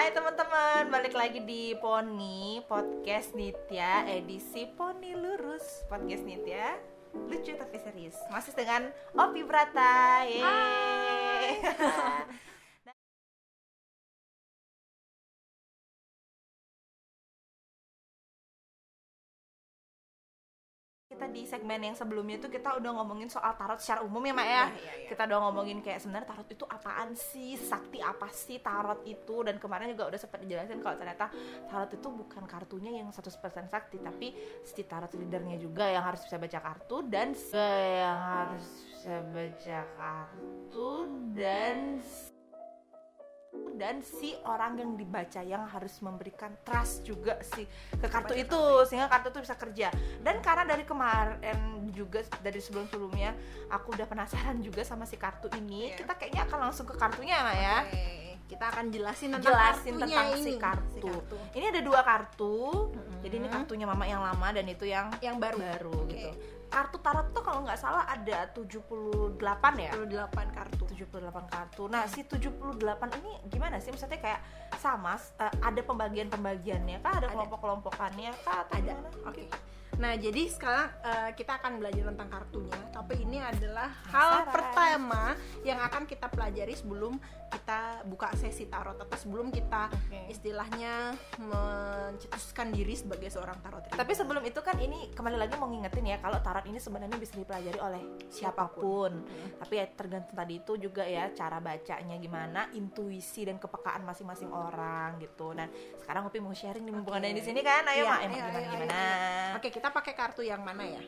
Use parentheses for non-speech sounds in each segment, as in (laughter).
Hai teman-teman, balik lagi di Poni Podcast Nitya edisi Poni Lurus. Podcast Nitya lucu tapi serius. Masih dengan Opi Brata Yeay. Di segmen yang sebelumnya itu kita udah ngomongin soal tarot secara umum ya Mak ya. Iya, iya, iya. Kita udah ngomongin kayak sebenarnya tarot itu apaan sih, sakti apa sih tarot itu dan kemarin juga udah sempat dijelasin kalau ternyata tarot itu bukan kartunya yang 100% sakti tapi si tarot readernya juga yang harus bisa baca kartu dan yang harus bisa baca kartu dan dan si orang yang dibaca yang harus memberikan trust juga sih ke kartu Baca itu sehingga kartu itu bisa kerja dan karena dari kemarin juga dari sebelum sebelumnya aku udah penasaran juga sama si kartu ini Iya. kita kayaknya akan langsung ke kartunya Mak, ya Oke, kita akan jelasin tentang jelasin tentang ini. si kartu. Si kartu. ini ada dua kartu Mm-mm. jadi ini kartunya mama yang lama dan itu yang yang baru. baru Oke. gitu kartu tarot tuh kalau nggak salah ada 78 ya 28 kartu. 78 kartu. Nah, si 78 ini gimana sih? Maksudnya kayak sama eh, ada pembagian-pembagiannya kah? Ada Ada. kelompok-kelompokannya kah? Atau Ada. gimana? Oke. Nah, jadi sekarang eh, kita akan belajar tentang kartunya, tapi ini adalah hal pertama yang akan kita pelajari sebelum kita buka sesi tarot atau sebelum kita Oke. istilahnya mencetuskan diri sebagai seorang tarot. Tapi sebelum itu kan ini kembali lagi mau ngingetin ya kalau tarot ini sebenarnya bisa dipelajari oleh siapa pun. Hmm. Tapi ya tergantung tadi itu juga ya cara bacanya gimana, intuisi dan kepekaan masing-masing orang gitu. Nah, sekarang Upi mau sharing nih mumpung Oke. ada di sini kan. Ayo, Iya, Mak, emang ayo, gimana ayo, gimana? Oke, kita pakai kartu yang mana ya?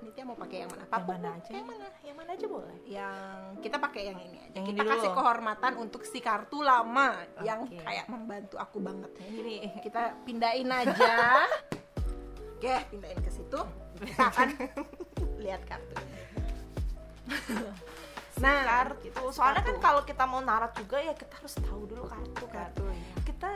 Nitya mau pakai yang mana? Yang Papuk mana aja? Yang mana? Yang mana aja boleh. yang kita pakai yang ini aja. Yang kita ini dulu. kasih kehormatan untuk si kartu lama yang Oke. kayak membantu aku banget. Ini. Kita pindahin aja. (laughs) Oke, pindahin ke situ. (laughs) Kita akan lihat kartunya. (laughs) nah, kartu. kita Soalnya kan kartu. kalau kita mau narat juga ya kita harus tahu dulu kartu kan. kartunya. Kita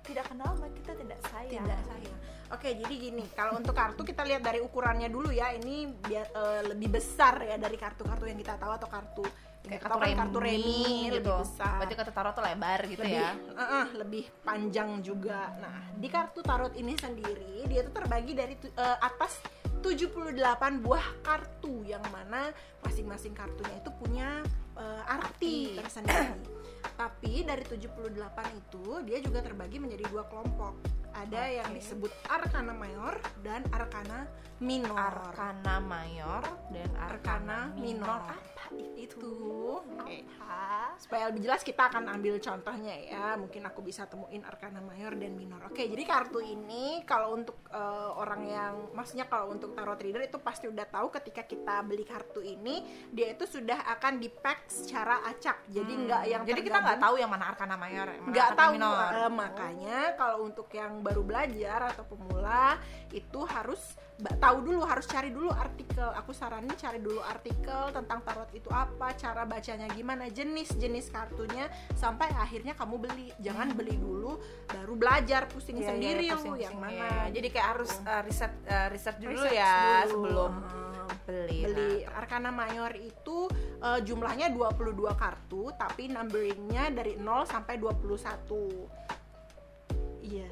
tidak kenal maka kita tidak sayang. Tidak sayang. Oke, jadi gini, kalau untuk kartu kita lihat dari ukurannya dulu ya. Ini biar eh, lebih besar ya dari kartu-kartu yang kita tahu atau kartu Kayak tahu kan kartu remi gitu. lebih besar. Berarti kartu tarot tuh lebar gitu lebih ya. eh, eh, lebih panjang juga. Nah, di kartu tarot ini sendiri dia tuh terbagi dari eh, atas 78 buah kartu yang mana masing-masing kartunya itu punya arti Arti. tersendiri. Tapi dari 78 itu dia juga terbagi menjadi dua kelompok. Ada yang Oke. disebut arkana mayor dan arkana minor. Arkana mayor dan arkana Arkana minor. minor. Apa itu. Oke. Apa? supaya lebih jelas kita akan ambil contohnya ya mungkin aku bisa temuin arkana mayor dan minor oke jadi kartu ini kalau untuk eh, orang yang maksudnya kalau untuk tarot reader itu pasti udah tahu ketika kita beli kartu ini dia itu sudah akan di pack secara acak jadi Hmm, nggak yang Jadi kita nggak tahu yang mana arkana mayor, yang mana nggak tahu minor. eh, makanya kalau untuk yang baru belajar atau pemula itu harus tahu dulu harus cari dulu artikel. Aku saranin cari dulu artikel tentang tarot itu apa cara bacanya gimana jenis-jenis kartunya sampai akhirnya kamu beli. Jangan beli dulu baru belajar pusing Iya, iya, sendiri lu pusing-pusing, yang mana Jadi kayak harus uh, riset uh, riset dulu Research ya dulu. sebelum Hmm beli. beli. Nah, Arkana Mayor itu eh, jumlahnya 22 kartu tapi numberingnya dari 0 sampai 21 iya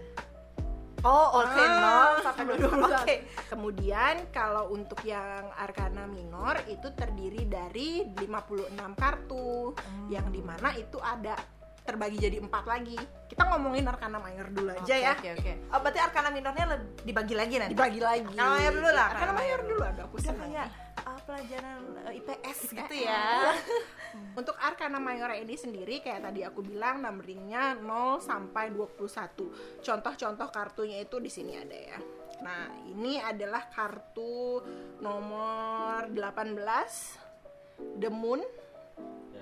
Oh, oke, Ah, nol sampai dua 21. Oke. kemudian kalau untuk yang Arkana Minor itu terdiri dari 56 kartu Hmm. yang di mana itu ada terbagi jadi empat lagi kita ngomongin Arkana Mayor dulu aja ya Oke, oke. Oh, berarti arkana minornya dibagi lagi nanti. dibagi lagi Arkana Mayor dulu lah, Arkana Arkana Mayor Mayor dulu ada aku Udah pelajaran uh, IPS gitu ya. (laughs) Untuk Arkana Mayor ini sendiri kayak tadi aku bilang numberingnya 0 sampai 21. Contoh-contoh kartunya itu di sini ada ya. Nah, ini adalah kartu nomor 18 The Moon.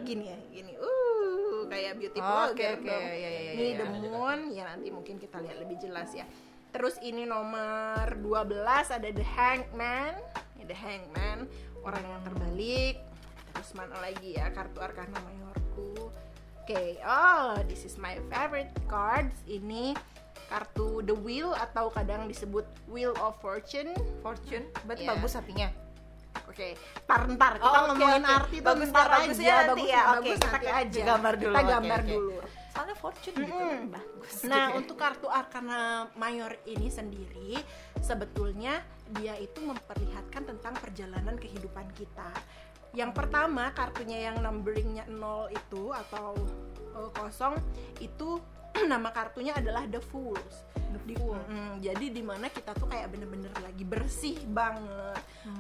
Gini ya, gini. Uh, kayak beautiful Oke, girl oke. dong. Ya, ya, ya, Ini ya. The Moon, ya nanti mungkin kita lihat lebih jelas ya. Terus ini nomor 12 ada The Hangman. Ini The Hangman, orang yang terbalik. Terus mana lagi ya kartu Arkana Mayorku. Oke, oh this is my favorite cards. Ini kartu The Wheel atau kadang disebut Wheel of Fortune. Fortune, berarti Iya. bagus artinya. Oke, tar ntar kita Oh, oke, ngomongin oke. arti tuh Bagus ntar ya, aja, nanti bagus ya. Oke, bagus kita nanti ke- aja. gambar dulu, Kita gambar oke. dulu. Asalnya fortune gitu kan bagus Nah, gitu. untuk kartu Arcana Mayor ini sendiri sebetulnya dia itu memperlihatkan tentang perjalanan kehidupan kita. Yang pertama, kartunya yang numberingnya 0 itu atau eh, kosong itu (clears throat) nama kartunya adalah The Fools. Di- Mm, jadi di mana kita tuh kayak bener-bener lagi bersih banget.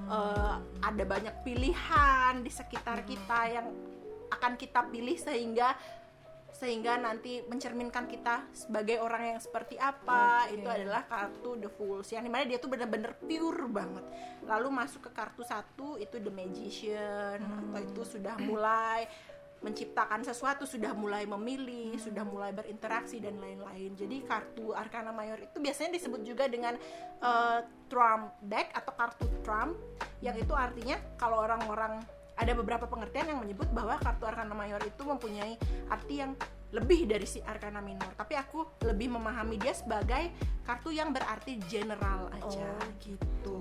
Eh, ada banyak pilihan di sekitar kita yang akan kita pilih sehingga sehingga nanti mencerminkan kita sebagai orang yang seperti apa. Oke. itu adalah kartu The Fools yang di mana dia tuh bener-bener pure banget. Lalu masuk ke kartu satu itu The Magician atau itu sudah mulai menciptakan sesuatu sudah mulai memilih sudah mulai berinteraksi dan lain-lain. Jadi kartu Arcana Mayor itu biasanya disebut juga dengan eh, Trump deck atau kartu Trump yang itu artinya kalau orang-orang ada beberapa pengertian yang menyebut bahwa kartu Arcana Mayor itu mempunyai arti yang lebih dari si Arcana Minor tapi aku lebih memahami dia sebagai kartu yang berarti general aja Oh, gitu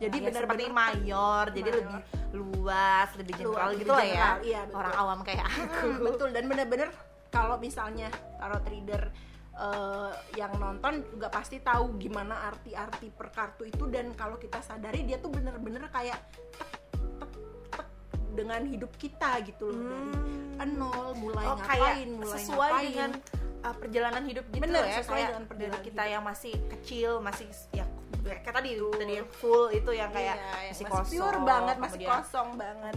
jadi Ya, benar-benar seperti mayor, jadi Mayor. lebih luas, lebih general Luas, gitu lah ya. iya, betul. Orang awam kayak aku. Hmm, betul dan bener-bener kalau misalnya tarot reader eh, yang nonton juga pasti tahu gimana arti-arti per kartu itu dan kalau kita sadari dia tuh bener-bener kayak dengan hidup kita gitu loh dari nol mulai Hmm. Oh, kayak ngapain mulai sesuai ngapain dengan uh, perjalanan hidup gitu Bener, ya sesuai kayak dengan perjalanan kita hidup. yang masih kecil masih ya kayak tadi tadi yang full itu yang kayak Iya, yang masih, masih kosong pure banget masih kemudian kosong banget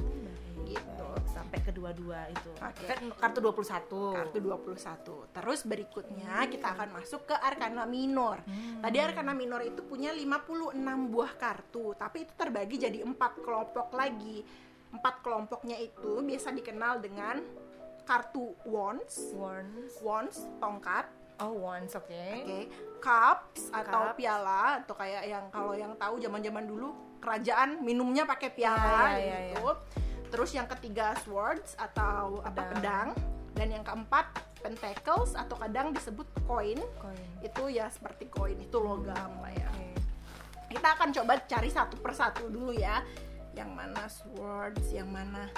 gitu sampai kedua-dua itu Oke. kan kartu 21 kartu 21. Terus berikutnya kita akan masuk ke Arcana Minor. Tadi Arcana Minor itu punya 56 buah kartu, tapi itu terbagi jadi empat kelompok lagi. Empat kelompoknya itu biasa dikenal dengan kartu Wands, Wands Wands tongkat, oh wands oke oke, cups atau Cups. piala atau kayak yang kalau yang tahu zaman-zaman dulu kerajaan minumnya pakai piala Ya, ya, ya, gitu. Terus yang ketiga swords atau apa Pedang. pedang dan yang keempat pentacles atau kadang disebut koin. Itu ya seperti koin itu logam lah ya. Oke. Kita akan coba cari satu persatu dulu ya. Yang mana swords, yang mana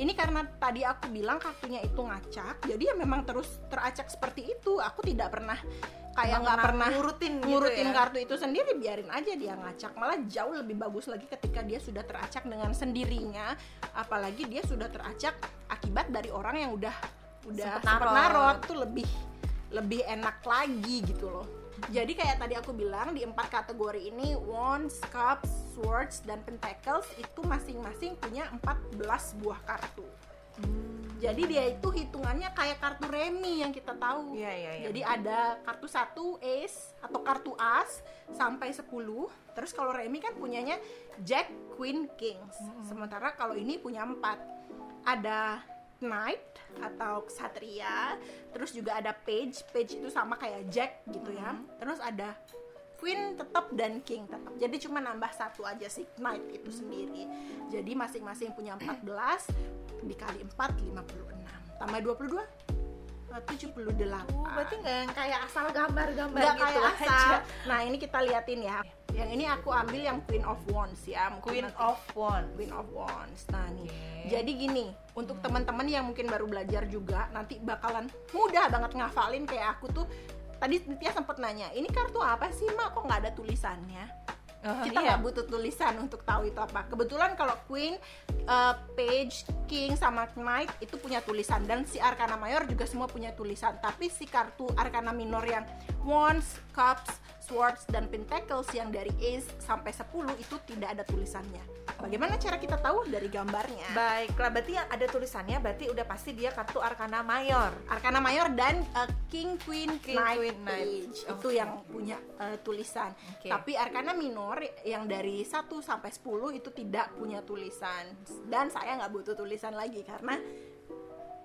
ini karena tadi aku bilang kartunya itu ngacak, jadi ya memang terus teracak seperti itu. Aku tidak pernah kayak Nggak pernah ngurutin gitu ngurutin ya? kartu itu sendiri, biarin aja dia ngacak. Malah jauh lebih bagus lagi ketika dia sudah teracak dengan sendirinya, apalagi dia sudah teracak akibat dari orang yang udah udah narot. narot tuh lebih lebih enak lagi gitu loh. Jadi kayak tadi aku bilang di empat kategori ini wands, cups, swords dan pentacles itu masing-masing punya 14 buah kartu. Jadi dia itu hitungannya kayak kartu remi yang kita tahu. Iya, iya, iya. Jadi ada kartu satu ace atau kartu as sampai 10. Terus kalau remi kan punyanya jack, queen, kings. Sementara kalau ini punya 4. Ada knight atau ksatria, terus juga ada page. Page itu sama kayak jack gitu ya. Terus ada queen tetap dan king tetap. Jadi cuma nambah satu aja sih knight itu sendiri. Jadi masing-masing punya 14 dikali 4 56. Tambah 22 eh, 78. Oh, berarti nggak yang kayak asal gambar-gambar gitu kayak aja. asal. Nah, ini kita liatin ya. Yang ini aku ambil yang Queen of Wands ya. Mungkin Queen nanti- of Wands. Queen of Wands. Nah, nih. Jadi gini, untuk teman-teman yang mungkin baru belajar juga nanti bakalan mudah banget ngafalin kayak aku tuh. Tadi Nitya sempat nanya, ini kartu apa sih, Mak? Kok nggak ada tulisannya? Oh, kita iya. nggak butuh tulisan untuk tahu itu apa. Kebetulan kalau Queen, uh, Page, King sama Knight itu punya tulisan dan si Arcana Mayor juga semua punya tulisan. Tapi si kartu Arcana Minor yang Wands, Cups, Swords dan Pentacles yang dari Ace sampai 10 itu tidak ada tulisannya. Bagaimana cara kita tahu dari gambarnya? Baiklah, berarti yang ada tulisannya berarti udah pasti dia kartu Arcana Mayor. Arcana Mayor dan uh, King, Queen, King, Knight, Queen, Knight. Page itu Oke. yang punya uh, tulisan. Oke. Tapi Arcana Minor yang dari 1 sampai 10 itu tidak punya tulisan. Dan saya nggak butuh tulisan lagi karena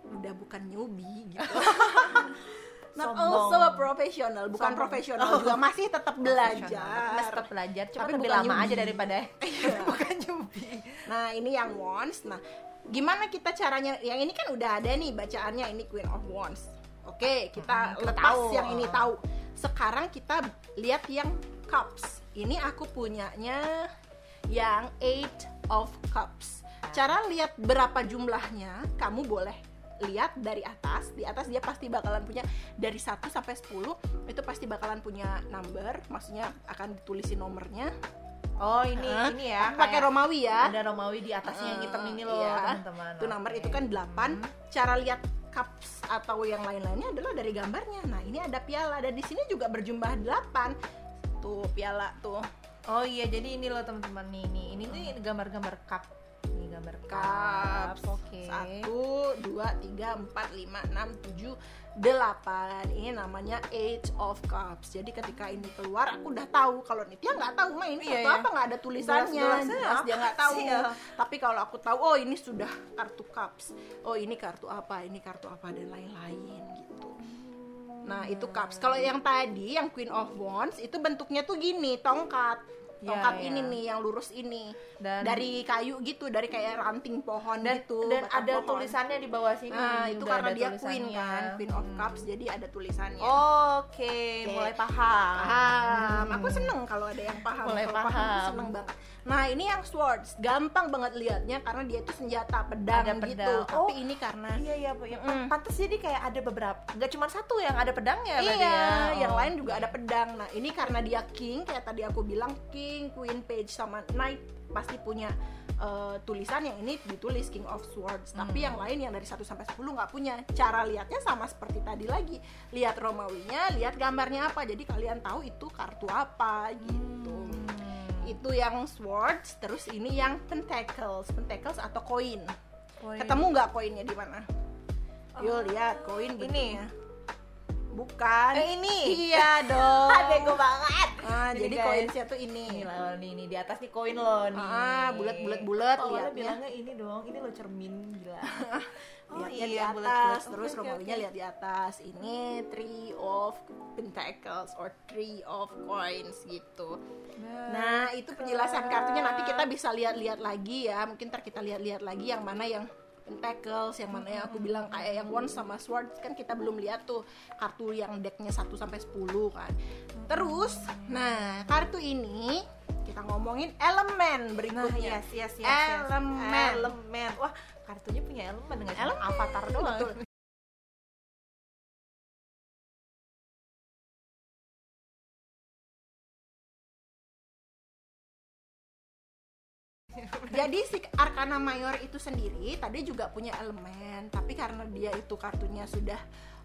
udah bukan newbie gitu. (laughs) Not Sombong. also a professional, bukan Sombong. profesional Oh. juga masih tetap belajar. Mas tetap belajar, cuma Tapi lebih lama aja newbie. daripada (laughs) Iya. (laughs) bukan nyubi. Nah, ini yang Wands. Nah, gimana kita caranya? Yang ini kan udah ada nih bacaannya ini Queen of Wands. Oke, kita Hmm, lepas tahu. yang ini tahu. Sekarang kita lihat yang Cups. Ini aku punyanya yang Eight of Cups. Cara lihat berapa jumlahnya, kamu boleh lihat dari atas di atas dia pasti bakalan punya dari 1 sampai 10 itu pasti bakalan punya number maksudnya akan ditulisin nomornya Oh ini Hah? ini ya. Pakai Romawi ya Ada Romawi di atasnya yang hitam ini loh Iya. teman-teman. itu nomor itu kan 8 cara lihat cups atau yang lain-lainnya adalah dari gambarnya nah ini ada piala dan di sini juga berjumlah 8 tuh piala tuh Oh iya jadi ini loh teman-teman nih nih ini nih gambar-gambar cup. Gambar cups cup. Oke. satu dua tiga empat lima enam tujuh delapan. Ini namanya Age of Cups. Jadi ketika ini keluar aku udah tahu kalau Nitya nggak tahu main. Iya, kartu iya. apa nggak ada tulisannya. Jelas dia nggak tahu. sih, ya. tapi kalau aku tahu oh ini sudah kartu cups. Oh ini kartu apa ini kartu apa dan lain-lain gitu. Nah itu cups. Kalau yang tadi yang Queen of Wands itu bentuknya tuh gini tongkat tongkat iya. ini nih yang lurus ini Dan- dari kayu gitu dari kayak ranting pohon dan gitu dan ada pohon. tulisannya di bawah sini. Nah, itu karena dia queen kan, Queen of Hmm. Cups, jadi ada tulisannya. Oke, mulai paham. paham. Aku seneng kalau ada yang paham. Mulai Kalau paham. aku paham. seneng banget. Nah, ini yang swords, gampang banget lihatnya karena dia itu senjata pedang, Ada gitu. pedang. Tapi Oh, ini karena Iya iya. Ya, Mm. pantas jadi kayak ada beberapa, nggak cuma satu yang ada pedangnya Iya, ya. yang Oh, lain juga ada pedang. Nah, ini karena dia king, kayak tadi aku bilang king, queen, page sama knight pasti punya eh, tulisan yang ini ditulis king of swords. Tapi Hmm. yang lain yang dari 1 sampai 10 nggak punya. Cara lihatnya sama seperti tadi lagi. Lihat Romawinya, lihat gambarnya apa. Jadi kalian tahu itu kartu apa gitu. Hmm. Itu yang swords, terus ini yang pentacles, pentacles atau koin. Ketemu nggak koinnya di mana? Yuk lihat koin ini. bentuknya. Bukan. Eh, ini. Iya (laughs) dong. Bego banget. Ah, Ini, jadi guys. koinnya tuh ini. Ini lah nih, nih di atas nih koin loh nih. Ah, bulat-bulat-bulat Oh, liatnya. bilangnya ini dong, ini lo cermin gila. (laughs) Oh, Lihatnya di iya, atas, bulat-bulat. terus Oke, oke, Romawinya oke. lihat di atas. Ini three of pentacles or three of coins gitu. Nah, itu penjelasan kartunya nanti kita bisa lihat-lihat lagi ya. Mungkin ntar kita lihat-lihat lagi yang mana yang pentacles, yang mana yang aku bilang kayak yang one sama sword kan kita belum lihat tuh kartu yang decknya 1 sampai 10 kan. Terus, nah kartu ini kita ngomongin elemen Nah, berikutnya. yes, yes, yes, yes. Elemen. Elemen. Wah, kartunya punya elemen dengan Elemen, avatar doang. betul. (laughs) Jadi si Arcana Mayor itu sendiri tadi juga punya elemen, tapi karena dia itu kartunya sudah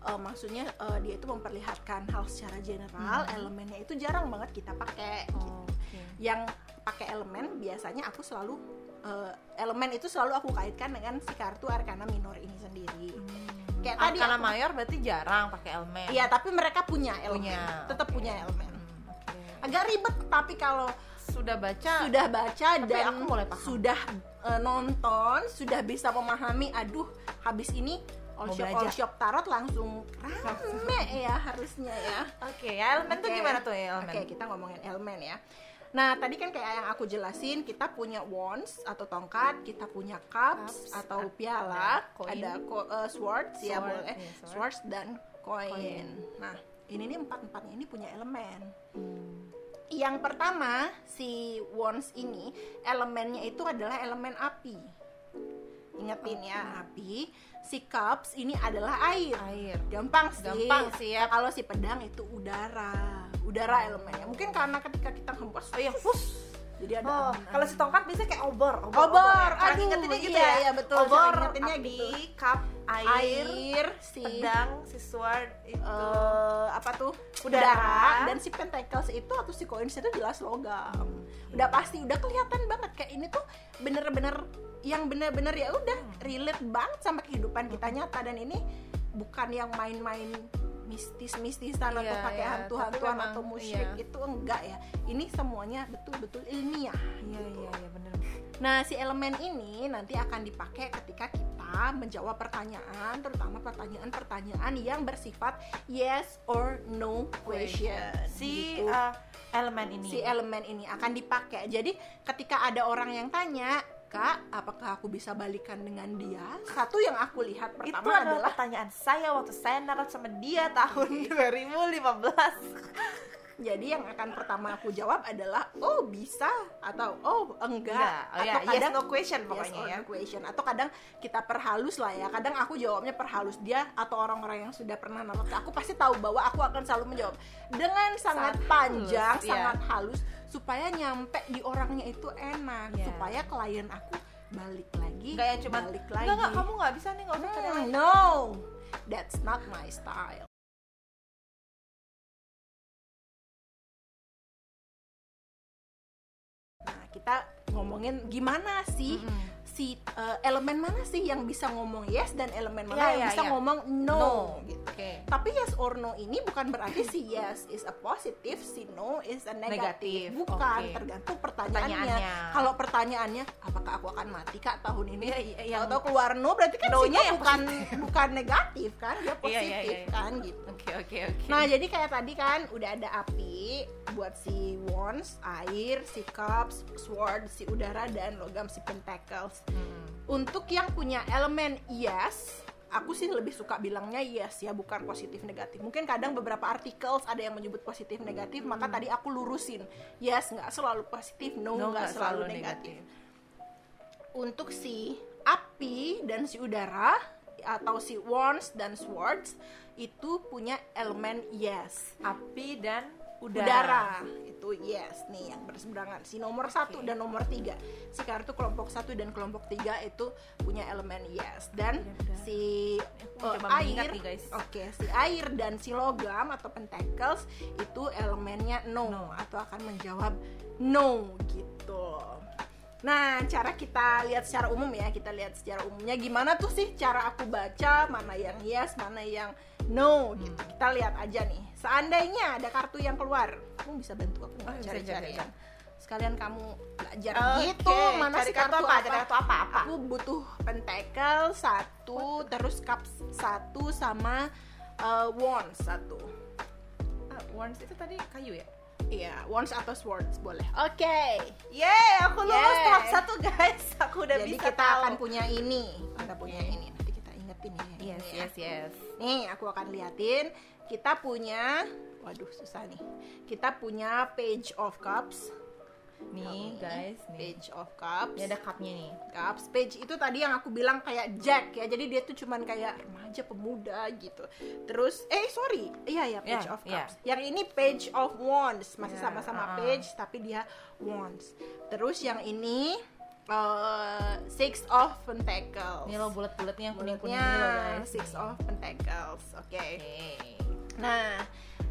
eh, maksudnya eh, dia itu memperlihatkan hal secara general, elemennya itu jarang banget kita pakai. Oke. Yang pakai elemen biasanya aku selalu eh, elemen itu selalu aku kaitkan dengan si kartu Arcana Minor ini sendiri. Kayak tadi Arkana aku- mayor berarti jarang pakai elemen. Iya, tapi mereka punya elemen, Punya. tetap punya elemen. Hmm, oke. Agak ribet, tapi kalau Sudah baca. sudah baca Tapi dan aku mulai paham. sudah eh, nonton, sudah bisa memahami. Aduh, habis ini all Mau shop belajar. all shop tarot langsung rame (laughs) ya harusnya ya. Oke, ya elemen tuh Oke. gimana tuh ya elemen? Oke, kita ngomongin elemen ya. Nah, tadi kan kayak yang aku jelasin, kita punya wands atau tongkat, kita punya cups, Cups, atau ada piala, koin. ada ko- eh, swords ya Sword, boleh, iya, sword. swords dan koin. Koin. Nah, ini nih empat-empatnya ini punya elemen. Hmm. Yang pertama, si wands ini elemennya itu adalah elemen api. Ingetin ya, api. Si cups ini adalah air. Air. Gampang sih. Gampang sih ya. Kalau si pedang itu udara. Udara elemennya. Mungkin karena ketika kita hempes, Oh iya, push. jadi ada Oh, kalau si tongkat bisa kayak obor, Obor, ya. Cara aduh, ngingetinnya gitu iya, ya. iya, betul, Obor, ngingetinnya api, gitu. cup, air, air, si pedang, si sword itu. eh, apa tuh Udara. udara. dan si pentacles itu atau si coins itu jelas logam udah pasti udah kelihatan banget kayak ini tuh bener-bener yang bener-bener ya udah relate banget sama kehidupan kita nyata dan ini bukan yang main-main mistis-mistisan atau Iya, pakai iya, hantu-hantuan atau musyrik iya. itu enggak ya ini semuanya betul-betul ilmiah Iya, iya, iya bener. Nah, si elemen ini nanti akan dipakai ketika kita menjawab pertanyaan, terutama pertanyaan-pertanyaan yang bersifat yes or no question. Si Gitu. uh, elemen ini. si elemen ini akan dipakai. Jadi, ketika ada orang yang tanya, "Kak, apakah aku bisa balikan dengan dia?" Satu yang aku lihat itu pertama adalah adalah pertanyaan saya waktu saya narot sama dia tahun (laughs) 2015 Jadi yang akan pertama aku jawab adalah oh bisa atau oh enggak. Enggak. Oh, ya, atau yes, no question yes pokoknya or ya. no question. Atau kadang kita perhalus lah ya. Kadang aku jawabnya perhalus dia atau orang-orang yang sudah pernah nonton ke aku pasti tahu bahwa aku akan selalu menjawab dengan sangat, Sangat panjang, halus, iya. sangat halus supaya nyampe di orangnya itu enak, Iya. supaya klien aku balik lagi, Enggak yang cuma balik lagi. Enggak, enggak, kamu nggak bisa nih, nggak usah Hmm, no, that's not my style. Kita ngomongin gimana sih Mm-mm. Si uh, elemen mana sih yang bisa ngomong yes dan elemen mana Iya, yang iya, bisa iya. ngomong no, No. gitu. Oke. Tapi yes or no ini bukan berarti si yes is a positive, si no is a negative. Negatif, Bukan, oke. tergantung pertanyaannya. Pertanyaannya. Kalau pertanyaannya apakah aku akan mati Kak tahun ini? Iya, iya, yang- Atau keluar no berarti kan No-nya si no yang bukan bukan negatif kan, dia Iya, positif iya, iya. kan gitu. Oke, oke, oke. Nah, jadi kayak tadi kan udah ada api buat si wands, air, si cups, sword, si udara dan logam si pentacles. Untuk yang punya elemen yes, aku sih lebih suka bilangnya yes ya, bukan positif negatif. Mungkin kadang beberapa articles ada yang menyebut positif negatif, maka tadi aku lurusin. Yes, nggak selalu positif, no, No, nggak nggak selalu, selalu negatif. Untuk si api dan si udara atau si wands dan swords itu punya elemen yes Api dan udara. udara. itu yes nih yang berseberangan si nomor satu dan nomor tiga si kartu kelompok satu dan kelompok tiga itu punya elemen yes dan Udara. si Aku uh, air oke si air dan si logam atau pentacles itu elemennya no, No. atau akan menjawab no gitu Nah, cara kita lihat secara umum ya, kita lihat secara umumnya gimana tuh sih cara aku baca mana yang yes, mana yang no gitu. Kita lihat aja nih. Seandainya ada kartu yang keluar, kamu bisa bantu aku Oh, nggak bisa, cari-cari ya. Sekalian kamu belajar Oke, gitu, mana cari sih kartu kartu apa? apa? Cari kartu apa? Apa? Aku butuh pentacle satu, terus cup satu sama uh, wands satu. Ah, wands itu tadi kayu ya? Iya, wands atau swords boleh. Oke. Yeay, aku lulus Yeay. tahap satu guys. Aku udah Jadi bisa kita tahu. akan punya ini. Kita punya ini. Ingetin ya. Yes, ya. yes, yes. Nih, aku akan liatin. Kita punya, waduh susah nih. Kita punya page of cups. Nih, guys, nih. Page of cups. Ini ada cupnya nih. cups. Page itu tadi yang aku bilang kayak Jack ya. Jadi dia tuh cuman kayak remaja pemuda gitu. Terus, eh sorry, iya ya page Ya, of iya. cups. Yang ini page of wands, masih Ya, sama-sama uh-uh. page tapi dia wands. Terus yang ini eh, six of pentacles. Ini lo bulat-bulatnya yang kuning-kuning ini guys. Six of Pentacles. Oke. Oke. Nah,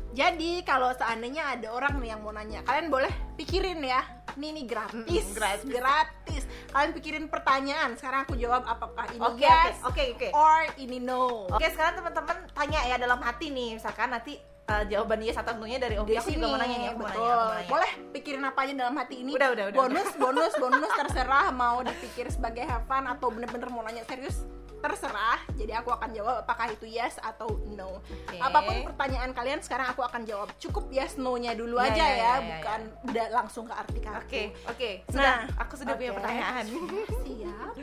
jadi kalau seandainya ada orang nih yang mau nanya, kalian boleh pikirin ya. Ini nih gratis. Mm, gratis. gratis. Kalian pikirin pertanyaan. Sekarang aku jawab apakah ini Oke, yes oke, oke, oke. or ini no. Oke, sekarang teman-teman tanya ya dalam hati nih, misalkan nanti uh, jawaban yes atau no-nya dari. Di Aku sini, juga mau nanya nih, aku mau betul. nanya, aku mau nanya. Boleh pikirin apa aja dalam hati ini. Udah, udah, udah, Bonus, bonus, (laughs) bonus terserah mau dipikir sebagai have fun atau bener-bener mau nanya serius terserah. Jadi aku akan jawab apakah itu yes atau no. Oke. Apa pun pertanyaan kalian sekarang aku akan jawab. Cukup yes no-nya dulu Ya, aja ya, ya, ya, ya, bukan udah langsung ke arti. Oke, oke. Nah, Sudah, aku sudah punya oke. pertanyaan. (laughs) Siap.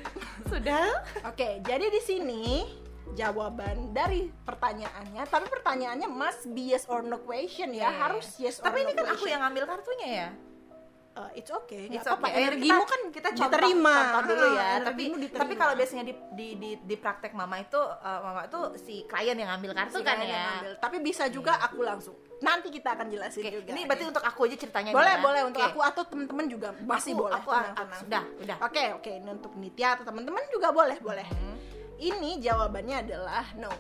sudah? Oke, jadi di sini jawaban dari pertanyaannya, tapi pertanyaannya must be yes or no question ya, Iya, iya, harus iya. yes or Tapi no ini kan aku yang ngambil kartunya ya. Uh, it's okay, nggak It's apa-apa. okay. Energimu kita- kan kita contoh, diterima. contoh dulu ya. Ah, tapi diterima. tapi kalau biasanya di di di, di praktek mama itu uh, mama itu si klien yang ngambil kartu Si kan ya. ngambil. Tapi bisa juga aku langsung. Nanti kita akan jelasin Oke, juga. ini berarti untuk aku aja ceritanya. boleh ya. boleh untuk Oke. aku atau teman-teman juga masih Aku- boleh. aku- tenang-tenang. aku- sudah, udah. Oke oke ini untuk Nitya atau teman-teman juga boleh boleh. Hmm. Ini jawabannya adalah no.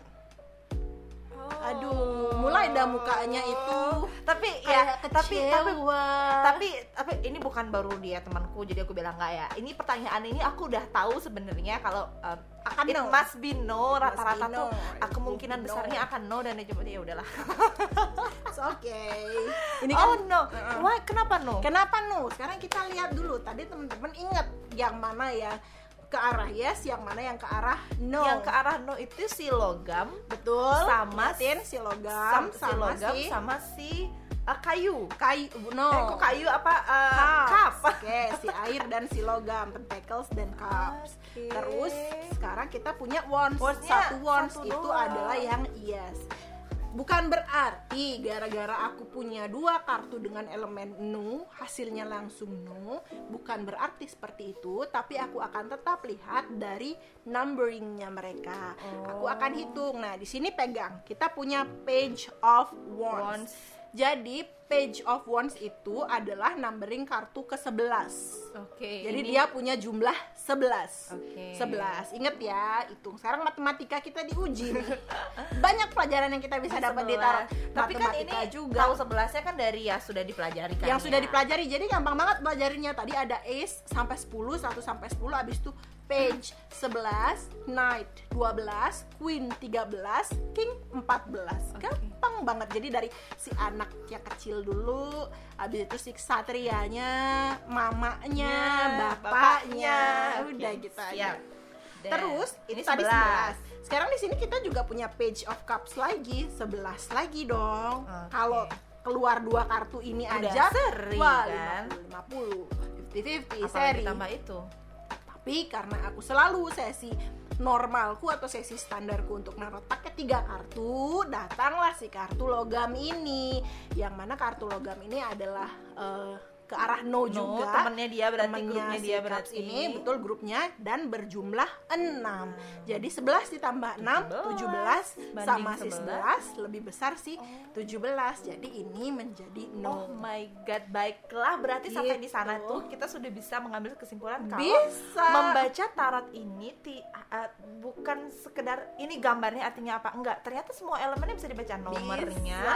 Oh. Aduh, mulai dah mukanya itu Tapi ya, tapi tapi tapi tapi ini bukan baru dia temanku jadi aku bilang enggak ya. Ini pertanyaan ini aku udah tahu sebenarnya kalau um, Akan it no. must be no rata-rata tuh kemungkinan No. besarnya akan no dan dia cuma ya udahlah. (laughs) It's okay. Ini kan oh no. Uh-uh. Why kenapa no? Kenapa no? Sekarang kita lihat dulu. Tadi teman-teman ingat yang mana ya ke arah yes, yang mana yang ke arah no. Yang ke arah no itu si logam betul. sama Liatin si logam sam- si sama logam si sama si uh, kayu. kayu no. Eh, kok kayu apa uh, Cups. cup? (laughs) Oke, si air dan si logam, pentacles dan cups. Oke. Terus sekarang kita punya wands. Wands-nya satu wands satu itu doang. adalah yang yes. Bukan berarti gara-gara aku punya dua kartu dengan elemen no hasilnya langsung no bukan berarti seperti itu tapi aku akan tetap lihat dari numberingnya mereka. Aku akan hitung. Nah di sini pegang. Kita punya page of wands, Wands. jadi page of wands itu adalah numbering kartu ke 11 Oke. jadi ini- dia punya jumlah 11 Oke. 11 Ingat ya, hitung Sekarang matematika kita diuji nih. (laughs) Banyak pelajaran yang kita bisa dapat di tarot Tapi kan ini juga tahu sebelasnya kan dari ya sudah dipelajari kan. yang ya. sudah dipelajari jadi gampang banget pelajarinya tadi ada ace sampai 10 1 sampai 10 habis itu page 11 knight 12 queen 13 king 14 gampang banget jadi dari si anak yang kecil dulu habis itu si satrianya mamanya Ya, bapaknya, Oke, udah gitu aja siap. Dan Terus ini tadi 11. 11. Sekarang di sini kita juga punya page of cups lagi, 11 lagi dong. Oke. Kalau keluar dua kartu ini Udah aja, seri, wah, kan? 50 50, 50 Apalagi seri. ditambah itu. Tapi karena aku selalu sesi normalku atau sesi standarku untuk narot pakai tiga kartu, datanglah si kartu logam ini. Yang mana kartu logam ini adalah eh, ke arah no, No, juga. temennya dia berarti Temennya grupnya si dia berarti. ini betul grupnya dan berjumlah 6 jadi 11 ditambah 6 17 sama si 11 lebih besar si 17 jadi ini menjadi Oh no my god, baiklah berarti sampai di sana Gitu. tuh kita sudah bisa mengambil kesimpulan kalau Bisa. membaca tarot ini ti, uh, bukan sekedar ini gambarnya artinya apa enggak, ternyata semua elemennya bisa dibaca nomornya, Bisa.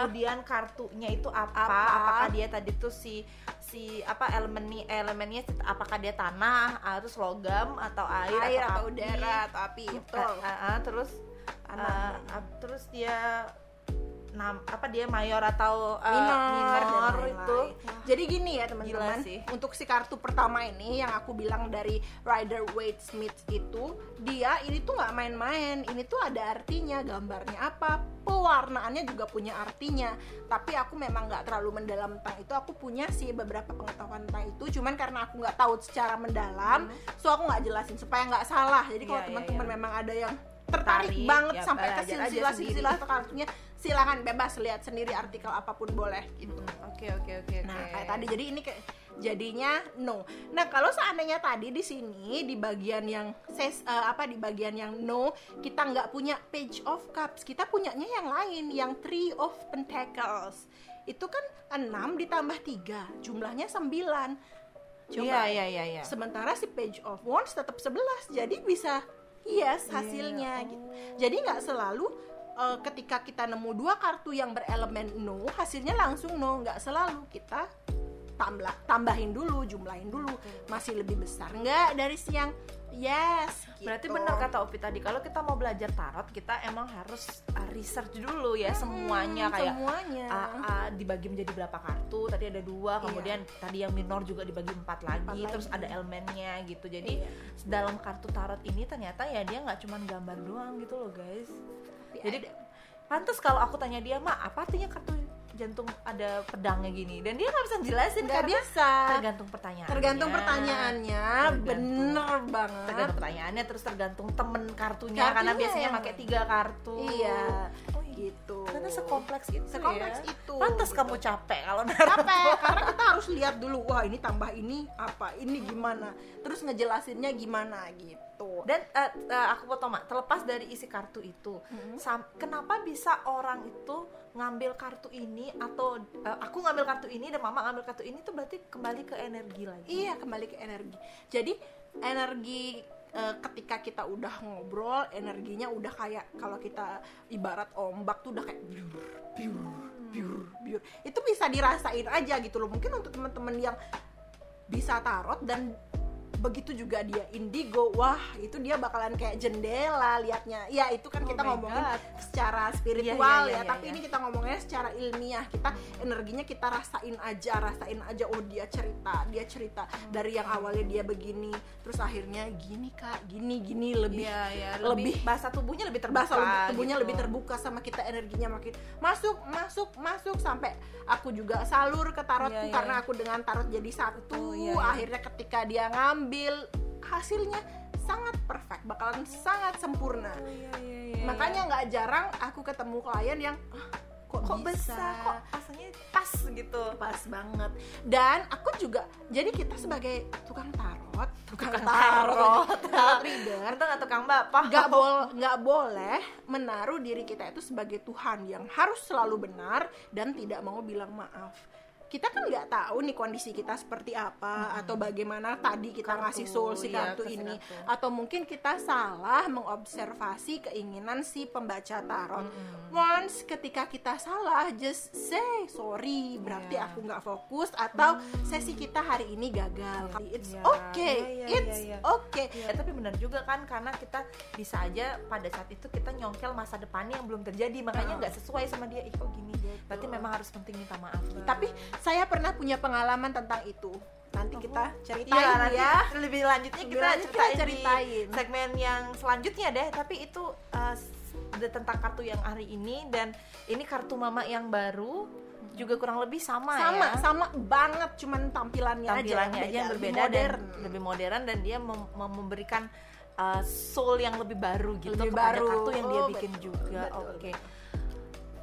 kemudian kartunya itu apa, Apa. apakah dia tadi tuh si si apa elemen elemennya apakah dia tanah, ah, terus logam atau air, air atau, atau api. udara atau api betul Ah, ah, ah, terus Tanah. ah, ah, terus dia nam apa dia mayor atau ah, minor, minor, dan lain-lain. itu Jadi gini ya teman-teman, untuk si kartu pertama ini yang aku bilang dari Rider Waite Smith itu, dia ini tuh nggak main-main. Ini tuh ada artinya, gambarnya apa, pewarnaannya juga punya artinya. Tapi aku memang nggak terlalu mendalam tentang itu. Aku punya sih beberapa pengetahuan tentang itu, cuman karena aku nggak tahu secara mendalam, so aku nggak jelasin supaya nggak salah. Jadi kalau Hmm. Iya, teman-teman iya. memang ada yang tertarik Tertarik, banget ya sampai ke silsilah-silsilah kartunya silakan bebas lihat sendiri artikel apa pun boleh gitu. Oke oke oke oke. Nah, kayak tadi jadi ini kayak jadinya no. Nah, kalau seandainya tadi di sini di bagian yang ses eh, apa di bagian yang no, kita nggak punya page of cups, kita punyanya yang lain, yang three of pentacles. Itu kan 6 ditambah 3, jumlahnya 9. Iya iya iya iya. Sementara si page of wands tetap 11, jadi bisa yes hasilnya Iya, gitu. Jadi nggak selalu uh, ketika kita nemu dua kartu yang berelemen no, hasilnya langsung no, nggak selalu kita tambah tambahin dulu, jumlahin dulu, masih lebih besar nggak dari siang yes. Berarti gitu. benar kata Opi tadi kalau kita mau belajar tarot kita emang harus uh, research dulu ya semuanya Hmm, kayak semuanya. ah, ah, dibagi menjadi berapa kartu tadi ada dua kemudian tadi yang minor juga dibagi empat lagi Iya. Empat terus lagi. ada elemennya gitu jadi Iya. dalam kartu tarot ini ternyata ya dia nggak cuma gambar doang gitu loh guys jadi pantas kalau aku tanya dia mak apa artinya kartu jantung ada pedangnya gini dan dia nggak bisa jelasin nggak bisa. tergantung pertanyaan Tergantung pertanyaannya, Tergantung. bener banget. tergantung pertanyaannya terus tergantung temen kartunya, Kartunya karena biasanya yang- pakai tiga kartu Iya, oh, iya. Gitu. ternyata sekompleks itu Sekompleks ya. itu, pantas gitu. kamu capek kalau naruh capek karena kita harus lihat dulu wah ini tambah ini apa ini gimana terus ngejelasinnya gimana gitu dan eh, eh, aku potong mak terlepas dari isi kartu itu Hmm. kenapa bisa orang itu ngambil kartu ini atau eh, aku ngambil kartu ini dan mama ngambil kartu ini tuh berarti kembali ke energi lagi iya kembali ke energi jadi energi eh, ketika kita udah ngobrol energinya udah kayak kalau kita ibarat ombak tuh udah kayak biur biur biur biur itu bisa dirasain aja gitu loh. Mungkin untuk teman-teman yang bisa tarot dan begitu juga dia indigo wah itu dia bakalan kayak jendela liatnya ya itu kan Oh kita ngomongin God. secara spiritual Iya, iya, ya iya, tapi iya. ini kita ngomongnya secara ilmiah kita energinya kita rasain aja rasain aja oh dia cerita dia cerita dari yang awalnya dia begini terus akhirnya gini kak gini gini lebih Iya, iya, lebih lebih bahasa tubuhnya lebih terbuka bahasa lebih- tubuhnya gitu. lebih terbuka sama kita energinya makin masuk masuk masuk sampai aku juga salur ke tarotku Iya, iya. karena aku dengan tarot jadi satu Oh, iya, iya. akhirnya ketika dia ngambil hasilnya sangat perfect bakalan sangat sempurna. Oh, iya, iya, iya, iya, makanya nggak jarang aku ketemu klien yang "Ah, kok, kok bisa? besar kok rasanya pas gitu. Pas banget. Dan aku juga jadi kita sebagai tukang tarot tukang, Tukang tarot, tarot. (laughs) tarot reader Untung nggak tukang bapak. nggak bol nggak boleh menaruh diri kita itu sebagai Tuhan yang harus selalu benar dan tidak mau bilang maaf kita kan nggak tahu nih kondisi kita seperti apa atau bagaimana tadi kita Kartu, ngasih solusi iya, kartu ini. kartu. atau mungkin kita salah mengobservasi keinginan si pembaca tarot. Once ketika kita salah just say sorry. Berarti Iya. aku nggak fokus atau sesi kita hari ini gagal. It's Iya, okay. iya, iya, it's iya, iya. okay. Ya, tapi benar juga kan karena kita bisa aja pada saat itu kita nyongkel masa depannya yang belum terjadi. Makanya Ah. nggak sesuai sama dia. Ih kok gini? Berarti memang harus penting minta maaf. Tapi saya pernah punya pengalaman tentang itu. Nanti kita ceritain Iya, nanti ya lebih lanjutnya Lebih kita lanjut kita ceritain, ceritain. di segmen yang selanjutnya deh. Tapi itu uh, tentang kartu yang hari ini. Dan ini kartu mama yang baru. Juga kurang lebih sama, sama ya. Sama banget. Cuman tampilannya, tampilannya aja yang lebih berbeda modern. dan lebih modern. Dan dia mem- mem- memberikan uh, soul yang lebih baru gitu Lebih baru. kartu yang dia Oh, bikin betul. juga. oke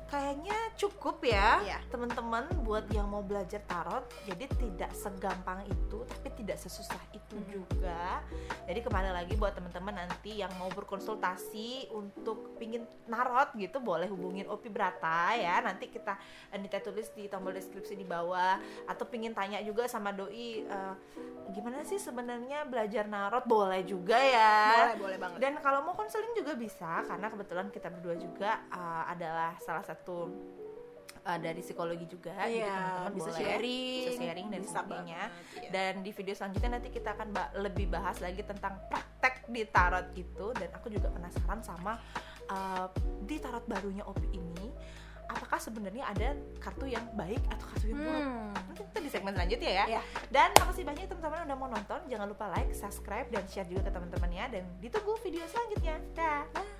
kayaknya cukup ya Iya. teman-teman buat yang mau belajar tarot. Jadi tidak segampang itu tapi tidak sesusah itu Hmm. juga. Jadi kembali lagi buat teman-teman nanti yang mau berkonsultasi untuk pingin narot gitu boleh hubungin Opi Brata ya. Nanti kita Anita tulis di tombol deskripsi di bawah. Atau pingin tanya juga sama doi eh, gimana sih sebenarnya belajar narot boleh juga ya. Boleh boleh banget. Dan kalau mau konseling juga bisa karena kebetulan kita berdua juga uh, adalah salah satu uh, dari psikologi juga jadi Iya, teman-teman. Bisa boleh. sharing, bisa sharing dan bisa sebagainya. banget, iya. dan di video selanjutnya nanti kita akan ba- lebih bahas lagi tentang praktek di tarot itu dan aku juga penasaran sama uh, di tarot barunya Opi ini apakah sebenarnya ada kartu yang baik atau kartu yang buruk? Hmm. nanti kita di segmen selanjutnya ya. Iya. dan makasih banyak teman-teman udah mau nonton. Jangan lupa like subscribe dan share juga ke teman-temannya. Dan ditunggu video selanjutnya. Dah. Bye.